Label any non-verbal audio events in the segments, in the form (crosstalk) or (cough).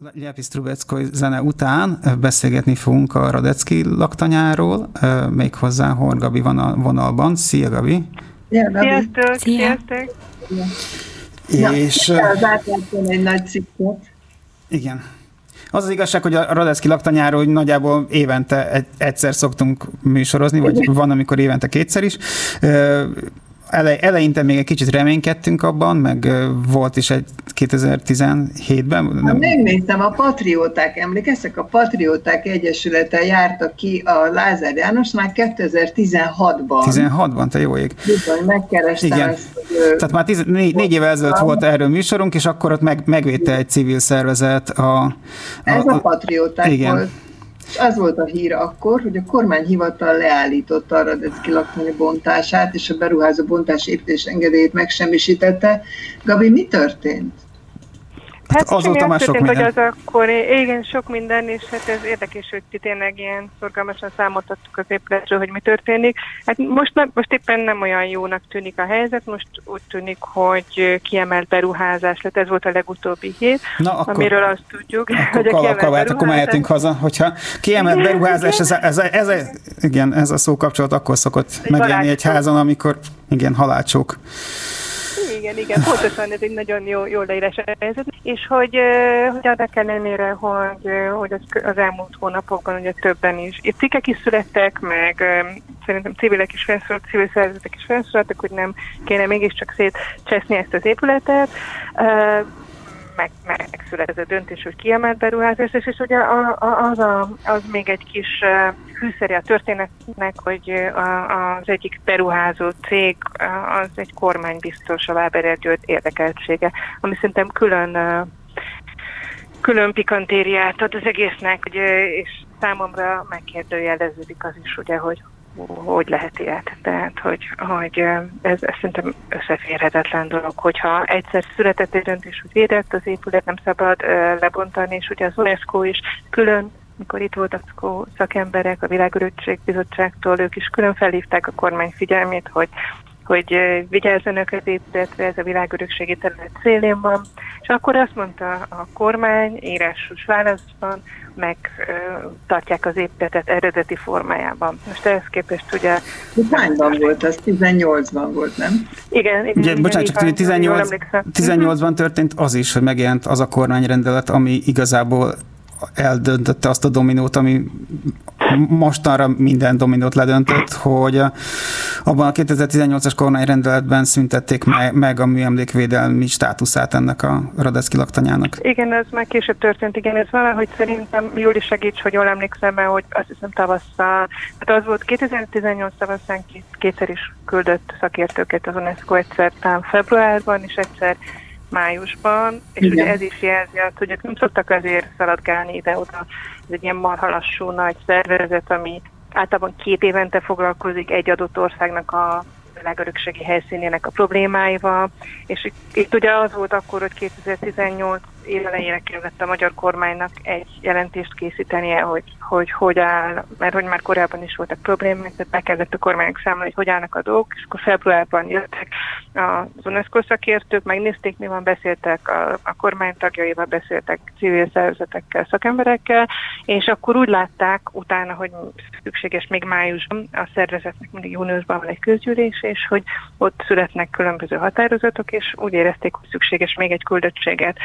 Lepis Trubeckoy zene után beszélgetni fogunk a Radecki laktanyáról, méghozzá Hor Gabi van a vonalban. Szia, Gabi! Szia, Gabi! Sziasztok! Szia. Sziasztok! És... Ja, egy nagy cikket. Igen. Az az igazság, hogy a Radecki laktanyáról nagyjából évente egyszer szoktunk műsorozni, vagy van, amikor évente kétszer is ele, eleinte még egy kicsit reménykedtünk abban, meg volt is egy 2017-ben. Nem... Megnéztem, a Patrióták, emlékeztek, a Patrióták Egyesülete jártak ki a Lázár Jánosnál 2016-ban. 16-ban, te jó ég. Bizony, megkerestem Igen. ezt. Tehát már tiz, négy, négy évvel ezelőtt volt erről műsorunk, és akkor ott meg, megvédte egy civil szervezet a... a Ez a, a Patrióták igen. volt. És az volt a hír akkor, hogy a kormányhivatal leállította a Radecki lakmány bontását, és a beruházó bontás építés engedélyét megsemmisítette. Gabi, mi történt? Hát, hát azóta már sok minden. Hogy az akkor, igen, sok minden, és hát ez érdekes, hogy tényleg ilyen szorgalmasan számoltattuk az épületről, hogy mi történik. Hát most, most éppen nem olyan jónak tűnik a helyzet, most úgy tűnik, hogy kiemelt beruházás lett, ez volt a legutóbbi hét, Na, akkor, amiről azt tudjuk, akkor, (laughs) hogy a kiemelt akkor, beruházás... akkor mehetünk haza, hogyha kiemelt beruházás, ez a, ez, a, ez, a, igen, ez a szó kapcsolat akkor szokott megjelenni egy házon, amikor igen, halálcsók igen, igen, pontosan ez egy nagyon jó, jó leírás helyzet, és hogy, hogy annak ellenére, hogy, hogy az, az elmúlt hónapokban ugye többen is itt cikkek is születtek, meg szerintem civilek is felszólalt, civil szervezetek is felszólaltak, hogy nem kéne mégiscsak szétcseszni ezt az épületet, meg, megszületett ez a döntés, hogy kiemelt beruházás, és, és ugye az, a, az még egy kis fűszere a történetnek, hogy az egyik beruházó cég az egy kormánybiztos, a Váberer György érdekeltsége, ami szerintem külön külön pikantériát ad az egésznek, hogy, és számomra megkérdőjeleződik az is, ugye, hogy hogy lehet ilyet. Tehát, hogy, hogy ez, ez szerintem összeférhetetlen dolog, hogyha egyszer született egy döntés, hogy védett az épület, nem szabad lebontani, és ugye az UNESCO is külön mikor itt voltak szakemberek a Világörökség Bizottságtól, ők is külön felhívták a kormány figyelmét, hogy hogy vigyázzanak az épületre, ez a világörökségi terület szélén van, és akkor azt mondta a kormány írásos válaszban, meg tartják az épületet eredeti formájában. Most ehhez képest ugye... Hányban volt az? 18-ban volt, nem? Igen, igen. Ugye, igen bocsánat, csak 18, 18-ban történt az is, hogy megjelent az a kormányrendelet, ami igazából eldöntötte azt a dominót, ami mostanra minden dominót ledöntött, hogy abban a 2018-as kormányrendeletben szüntették meg, a műemlékvédelmi státuszát ennek a Radeszki laktanyának. Igen, ez már később történt, igen, ez valahogy szerintem Júli segíts, hogy jól emlékszem el, hogy azt hiszem tavasszal, hát az volt 2018 tavasszán kétszer is küldött szakértőket az UNESCO egyszer tám februárban, és egyszer májusban, és Igen. ugye ez is jelzi azt, hogy ők nem szoktak azért szaladgálni ide-oda. Ez egy ilyen marhalassú nagy szervezet, ami általában két évente foglalkozik egy adott országnak a világörökségi helyszínének a problémáival, és itt, itt ugye az volt akkor, hogy 2018 év elejére kellett a magyar kormánynak egy jelentést készítenie, hogy, hogy hogy áll, mert hogy már korábban is voltak problémák, tehát meg kellett a kormánynak számolni, hogy hogy állnak a dolgok, és akkor februárban jöttek az UNESCO szakértők, megnézték, mi van, beszéltek a, a kormány tagjaival, beszéltek civil szervezetekkel, szakemberekkel, és akkor úgy látták utána, hogy szükséges még májusban, a szervezetnek mindig júniusban van egy közgyűlés, és hogy ott születnek különböző határozatok, és úgy érezték, hogy szükséges még egy küldöttséget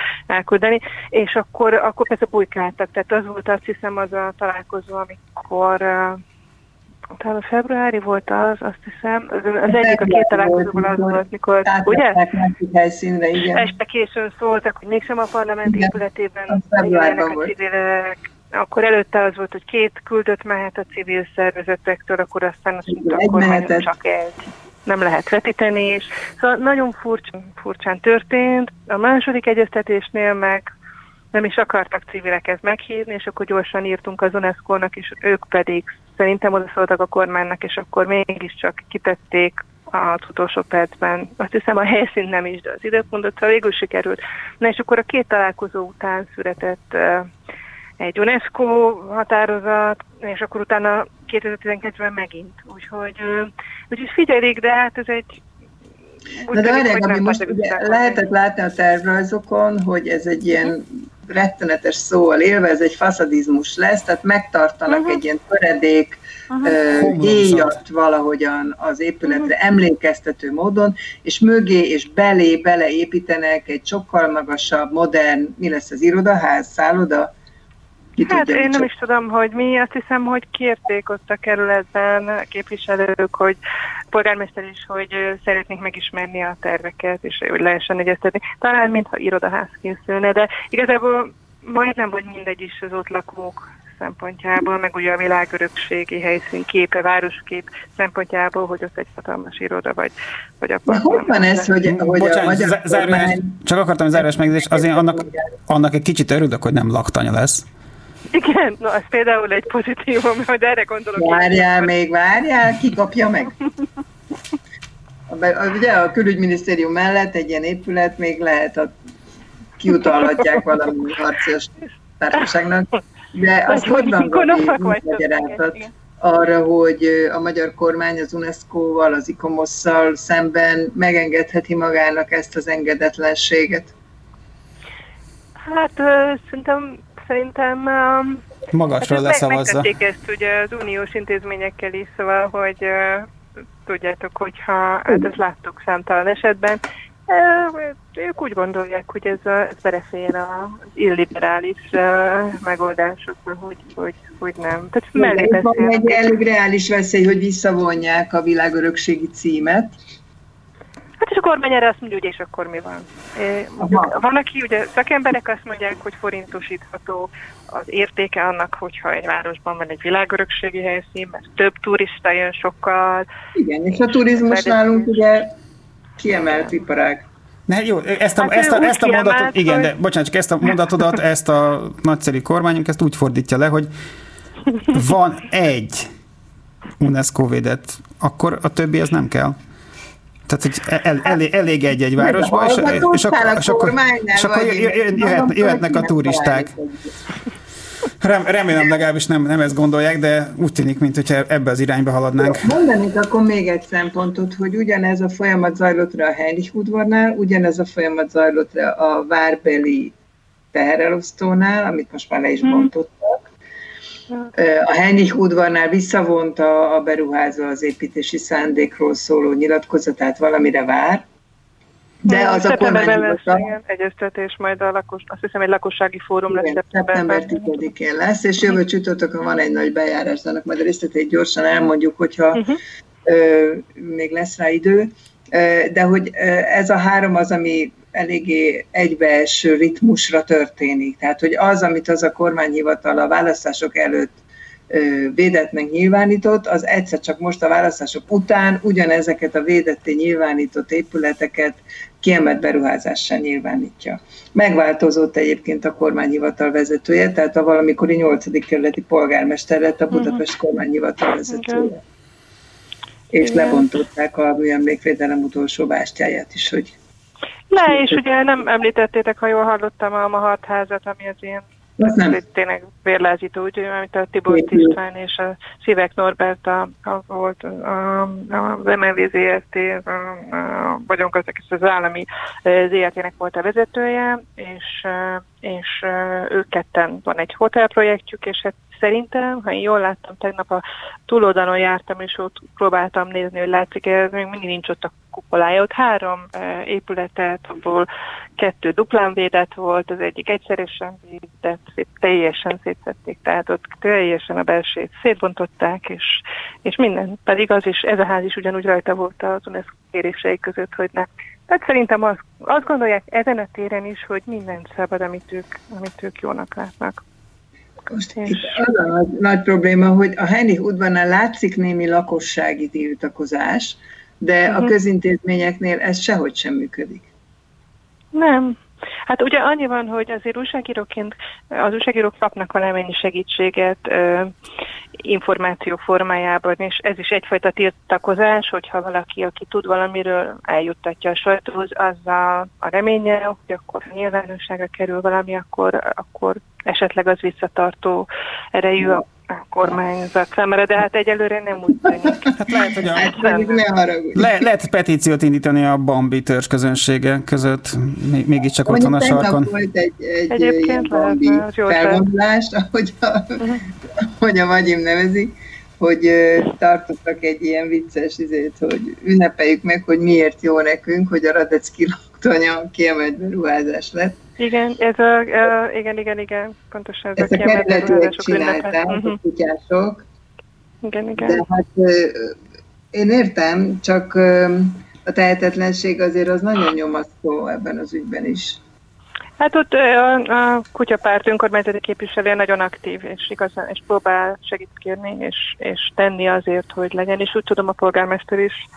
elküldeni, és akkor, akkor persze bujkáltak, tehát az volt azt hiszem az a találkozó, amikor talán februári volt az, azt hiszem, az, az egyik a két találkozóból az volt, mikor, ugye? helyszínre, igen. Este későn szóltak, hogy mégsem a parlament épületében legyenek a civilek, akkor előtte az volt, hogy két küldött mehet a civil szervezetektől, akkor aztán azt mondta, akkor csak egy nem lehet vetíteni, és szóval nagyon furcsán, furcsán történt. A második egyeztetésnél meg nem is akartak civileket meghívni, és akkor gyorsan írtunk az UNESCO-nak, és ők pedig szerintem oda szóltak a kormánynak, és akkor mégiscsak kitették az utolsó percben. Azt hiszem a helyszín nem is, de az időpontot, szóval végül sikerült. Na és akkor a két találkozó után született egy UNESCO határozat, és akkor utána 2012-ben megint. Úgyhogy, úgyhogy figyelik, de hát ez egy Na de várják, ami most ugye lehetett látni a tervrajzokon, hogy ez egy ilyen rettenetes szóval élve, ez egy faszadizmus lesz, tehát megtartanak uh-huh. egy ilyen töredék uh-huh. héjat valahogyan az épületre uh-huh. emlékeztető módon, és mögé és belé beleépítenek egy sokkal magasabb, modern, mi lesz az irodaház, szálloda, ki hát tudja, én nem is tudom, hogy mi, azt hiszem, hogy kérték ott a kerületben képviselők, hogy polgármester is, hogy szeretnék megismerni a terveket, és hogy lehessen egyeztetni. Talán mintha irodaház készülne, de igazából majdnem, hogy mindegy is az ott lakók szempontjából, meg ugye a világörökségi helyszín képe, városkép szempontjából, hogy ott egy hatalmas iroda vagy, vagy a Hogy van ez, hogy, hogy Bocsánat, a magyar zárás, kormány... Csak akartam zárás megnézni, azért annak, annak egy kicsit örülök, hogy nem laktanya lesz. Igen, no, az például egy pozitívum, hogy erre gondolok. Várjál én. még, várjál, ki kapja meg? Ugye a külügyminisztérium mellett egy ilyen épület még lehet, a, kiutalhatják valami harcios társaságnak, de azt hogy van magyarázat arra, hogy a magyar kormány az UNESCO-val, az ICOMOS-szal szemben megengedheti magának ezt az engedetlenséget? Hát szerintem szerintem um, magasra hát leszavazza. Megtették ezt ugye az uniós intézményekkel is, szóval, hogy uh, tudjátok, hogyha hát ezt láttuk számtalan esetben, ők úgy gondolják, hogy ez, a, ez belefér az illiberális megoldásokba, hogy, hogy, hogy nem. Tehát mellé Van egy elég reális veszély, hogy visszavonják a világörökségi címet, Hát és a kormány erre azt mondja, hogy és akkor mi van. Aha. Van, aki, ugye szakemberek azt mondják, hogy forintosítható az értéke annak, hogyha egy városban van egy világörökségi helyszín, mert több turista jön sokkal. Igen, és a turizmus nálunk ugye kiemelt iparág. Ne, jó, ezt a, hát ezt a, ezt a mondatot, igen, de bocsánat, csak ezt a mondatodat, ezt a nagyszerű kormányunk, ezt úgy fordítja le, hogy van egy UNESCO védett, akkor a többi ez nem kell. Tehát, hogy el, elég, elég egy-egy városba, és, és, akkor, és akkor, és akkor jöhet, jöhetnek a turisták. Rem, remélem legalábbis nem, nem ezt gondolják, de úgy tűnik, mintha ebbe az irányba haladnánk. Mondanék akkor még egy szempontot, hogy ugyanez a folyamat zajlott le a Heinrich udvarnál, ugyanez a folyamat zajlott le a várbeli teherelosztónál, amit most már le is hmm. bontottak, a Heinrich udvarnál visszavonta a beruházó az építési szándékról szóló nyilatkozatát, valamire vár, de az a kormányhivatal... egyeztetés majd a lakos, azt hiszem egy lakossági fórum igen, lesz szeptember 10-én lesz, és jövő csütörtökön van egy nagy bejárás, de annak majd a részletét gyorsan elmondjuk, hogyha uh-huh. ö, még lesz rá idő. De hogy ez a három az, ami eléggé egybeeső ritmusra történik. Tehát, hogy az, amit az a kormányhivatal a választások előtt védetnek nyilvánított, az egyszer csak most a választások után ugyanezeket a védetté nyilvánított épületeket kiemelt beruházással nyilvánítja. Megváltozott egyébként a kormányhivatal vezetője, tehát a valamikori 8. kerületi polgármester lett a Budapest uh-huh. kormányhivatal vezetője. Okay. És Igen. lebontották a műemlékvédelem utolsó bástyáját is, hogy ne, és ugye nem említettétek, ha jól hallottam, a Mahatházat, ami az ilyen azt nem. Tényleg vérlázító, úgy, amit a Tibor István és a Szívek Norbert a, a, volt a, a, az MLV ZRT, a, a az állami ZRT-nek volt a vezetője, és, és ők ketten van egy hotelprojektjük, és hát szerintem, ha én jól láttam, tegnap a túloldalon jártam, és ott próbáltam nézni, hogy látszik, ez még mindig nincs ott a kupolája. Ott három e, épületet, abból kettő duplán védett volt, az egyik egyszerűsen védett, szét, teljesen szétszették, tehát ott teljesen a belsét szétbontották, és, és minden. Pedig az is, ez a ház is ugyanúgy rajta volt az UNESCO kérései között, hogy ne tehát szerintem az, azt gondolják ezen a téren is, hogy minden szabad, amit ők, amit ők jónak látnak. Most itt az a nagy, nagy probléma, hogy a Hennig udvarnál látszik némi lakossági tiltakozás, de uh-huh. a mhm. közintézményeknél ez sehogy sem működik. Nem. Hát ugye annyi van, hogy azért újságíróként az újságírók kapnak valamennyi segítséget ö, információ formájában, és ez is egyfajta tiltakozás, hogyha valaki, aki tud valamiről, eljuttatja a sajtóhoz, az a, a reménye, hogy akkor nyilvánosságra kerül valami, akkor, akkor esetleg az visszatartó erejű a a kormányzat számára, de hát egyelőre nem úgy tűnik. Hát lehet, hogy a, hát, le, lehet petíciót indítani a Bambi törzs közönsége között, mégiscsak ott van a sarkon. volt egy, egy Egyébként Bambi felvonulás, ahogy a, uh-huh. ahogy a Vagyim nevezi, hogy tartottak egy ilyen vicces izét, hogy ünnepeljük meg, hogy miért jó nekünk, hogy a Radecki laktanya kiemelt beruházás lett. Igen, ez a, uh, igen, igen, igen, pontosan ez Ezt a, a kerületiek csinálták, uh-huh. a kutyások. Igen, igen. De hát én értem, csak a tehetetlenség azért az nagyon nyomasztó ebben az ügyben is. Hát ott a, a kutyapárt önkormányzati képviselő nagyon aktív, és igazán, és próbál segít kérni, és, és tenni azért, hogy legyen, és úgy tudom a polgármester is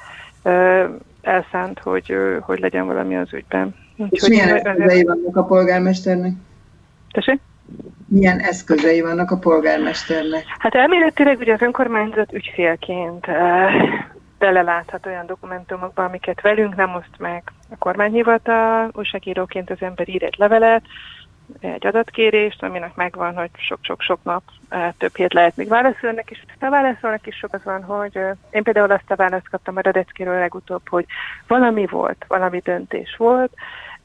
elszánt, hogy, hogy legyen valami az ügyben. És milyen eszközei vannak a polgármesternek? Tessék? Milyen eszközei vannak a polgármesternek? Hát elméletileg ugye az önkormányzat ügyfélként beleláthat olyan dokumentumokba, amiket velünk nem oszt meg a kormányhivatal, újságíróként az ember ír egy levelet, egy adatkérést, aminek megvan, hogy sok-sok-sok nap, több hét lehet még válaszolnak, és ha válaszolnak is sok az van, hogy én például azt a választ kaptam a Radeckiről legutóbb, hogy valami volt, valami döntés volt,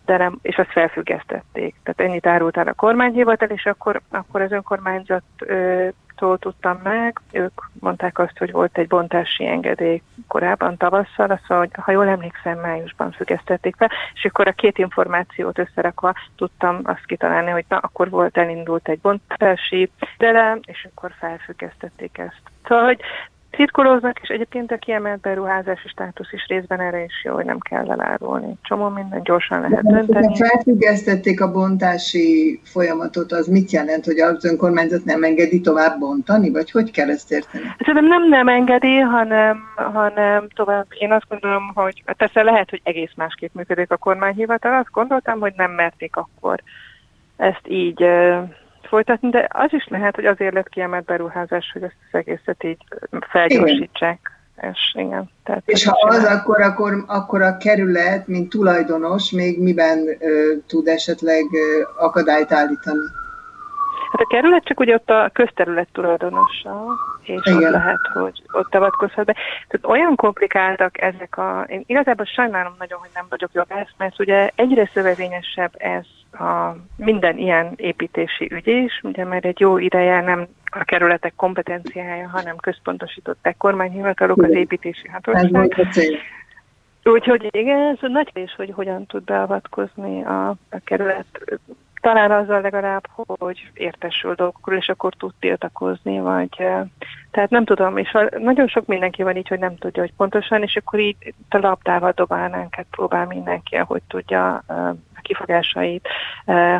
de és azt felfüggesztették. Tehát ennyit árult el a kormányhivatal, és akkor, akkor az önkormányzattól tudtam meg, ők mondták azt, hogy volt egy bontási engedély korábban tavasszal, azt hogy ha jól emlékszem, májusban függesztették fel, és akkor a két információt összerakva tudtam azt kitalálni, hogy na, akkor volt, elindult egy bontási delem, és akkor felfüggesztették ezt. Szóval, hogy cirkulóznak, és egyébként a kiemelt beruházási státusz is részben erre is jó, hogy nem kell elárulni. Csomó minden gyorsan lehet dönteni. Ha felfüggesztették a bontási folyamatot, az mit jelent, hogy az önkormányzat nem engedi tovább bontani, vagy hogy kell ezt érteni? Hát szerintem nem nem engedi, hanem, hanem tovább. Én azt gondolom, hogy persze lehet, hogy egész másképp működik a kormányhivatal. Azt gondoltam, hogy nem merték akkor ezt így folytatni, de az is lehet, hogy azért lett kiemelt beruházás, hogy ezt az egészet így felgyorsítsák. Igen. És, igen, tehát és ha az, akkor, akkor, akkor a kerület, mint tulajdonos, még miben ö, tud esetleg ö, akadályt állítani? Hát a kerület csak ugye ott a közterület tulajdonosa, és Igen. ott lehet, hogy ott avatkozhat be. Tehát olyan komplikáltak ezek a... Én igazából sajnálom nagyon, hogy nem vagyok jogász, mert ugye egyre szövevényesebb ez a minden ilyen építési ügy is, ugye mert egy jó ideje nem a kerületek kompetenciája, hanem központosították kormányhivatalok az építési hatóság. Úgyhogy igen, ez nagy kérdés, hogy hogyan tud beavatkozni a, a kerület. Talán azzal legalább, hogy értesül dolgokról, és akkor tud tiltakozni, vagy tehát nem tudom, és nagyon sok mindenki van így, hogy nem tudja, hogy pontosan, és akkor így a labdával dobálnánk, hát próbál mindenki, ahogy tudja kifogásait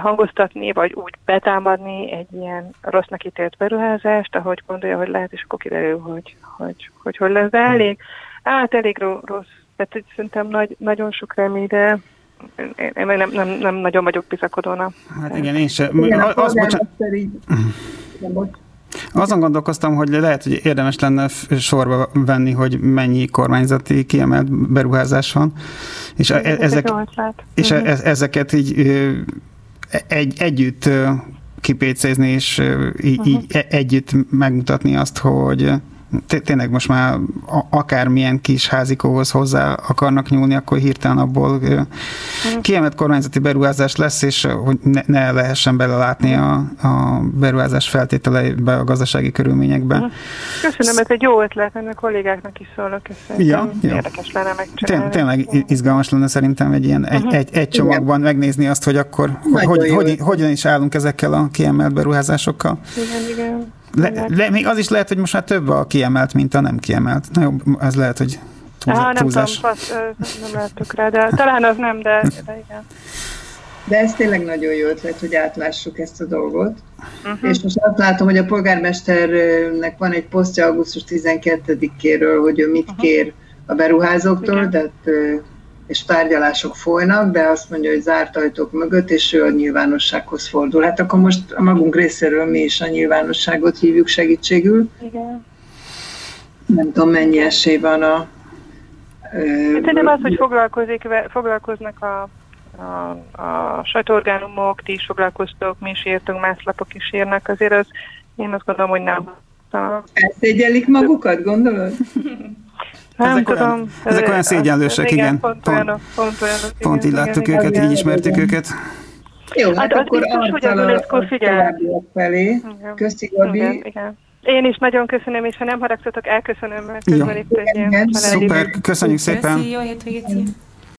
hangoztatni, vagy úgy betámadni egy ilyen rossznak ítélt beruházást, ahogy gondolja, hogy lehet, és akkor kiderül, hogy hogy, hogy, hogy lesz. De elég, hát elég rossz. Tehát hogy szerintem nagy, nagyon sok remény, de én nem, nem, nem nagyon vagyok bizakodóna. Hát igen, én sem. Igen, az, azon gondolkoztam, hogy lehet, hogy érdemes lenne sorba venni, hogy mennyi kormányzati kiemelt beruházás van, és, e- ezek, és uh-huh. ezeket így egy, együtt kipécézni, és így, uh-huh. így együtt megmutatni azt, hogy tényleg most már akármilyen kis házikóhoz hozzá akarnak nyúlni, akkor hirtelen abból kiemelt kormányzati beruházás lesz, és hogy ne, ne lehessen belelátni a, a beruházás feltételeibe, a gazdasági körülményekbe. Köszönöm, ez egy jó ötlet, ennek kollégáknak is szólok, és ja, ja. érdekes lenne megcsinálni. Tényleg izgalmas lenne szerintem egy ilyen egy, uh-huh. egy, egy csomagban igen. megnézni azt, hogy akkor hogy, hogy, hogy, hogyan is állunk ezekkel a kiemelt beruházásokkal. Igen, igen. Le, le, még az is lehet, hogy most már több a kiemelt, mint a nem kiemelt. Na jó, ez lehet, hogy túl, ah, nem túlzás. Tudom, fasz, nem láttuk rá, de talán az nem, de, de igen. De ez tényleg nagyon jó ötlet, hogy átlássuk ezt a dolgot. Uh-huh. És most azt látom, hogy a polgármesternek van egy posztja augusztus 12-éről, hogy ő mit uh-huh. kér a beruházóktól, Igen. tehát és tárgyalások folynak, de azt mondja, hogy zárt ajtók mögött, és ő a nyilvánossághoz fordul. Hát akkor most a magunk részéről mi is a nyilvánosságot hívjuk segítségül. Igen. Nem tudom, mennyi esély van a... Ö, Szerintem az, hogy foglalkozik, foglalkoznak a a, a sajtóorgánumok, ti is foglalkoztok, mi is írtunk, más lapok is írnak, azért az én azt gondolom, hogy nem. Elszégyelik magukat, gondolod? (laughs) Nem ezek tudom. Olyan, ezek olyan szégyenlősek, igen. igen. Pont, pont, pont, olyan, pont így láttuk igen, őket, igen, így ismertük igen. őket. Jó, hát, hát akkor biztos, hogy az UNESCO figyel. felé. Köszi, Gabi. Igen, igen. Én is nagyon köszönöm, és ha nem haragszatok, elköszönöm, mert közben itt egy ilyen Szuper, köszönjük szépen. Köszi, jó hétvégét.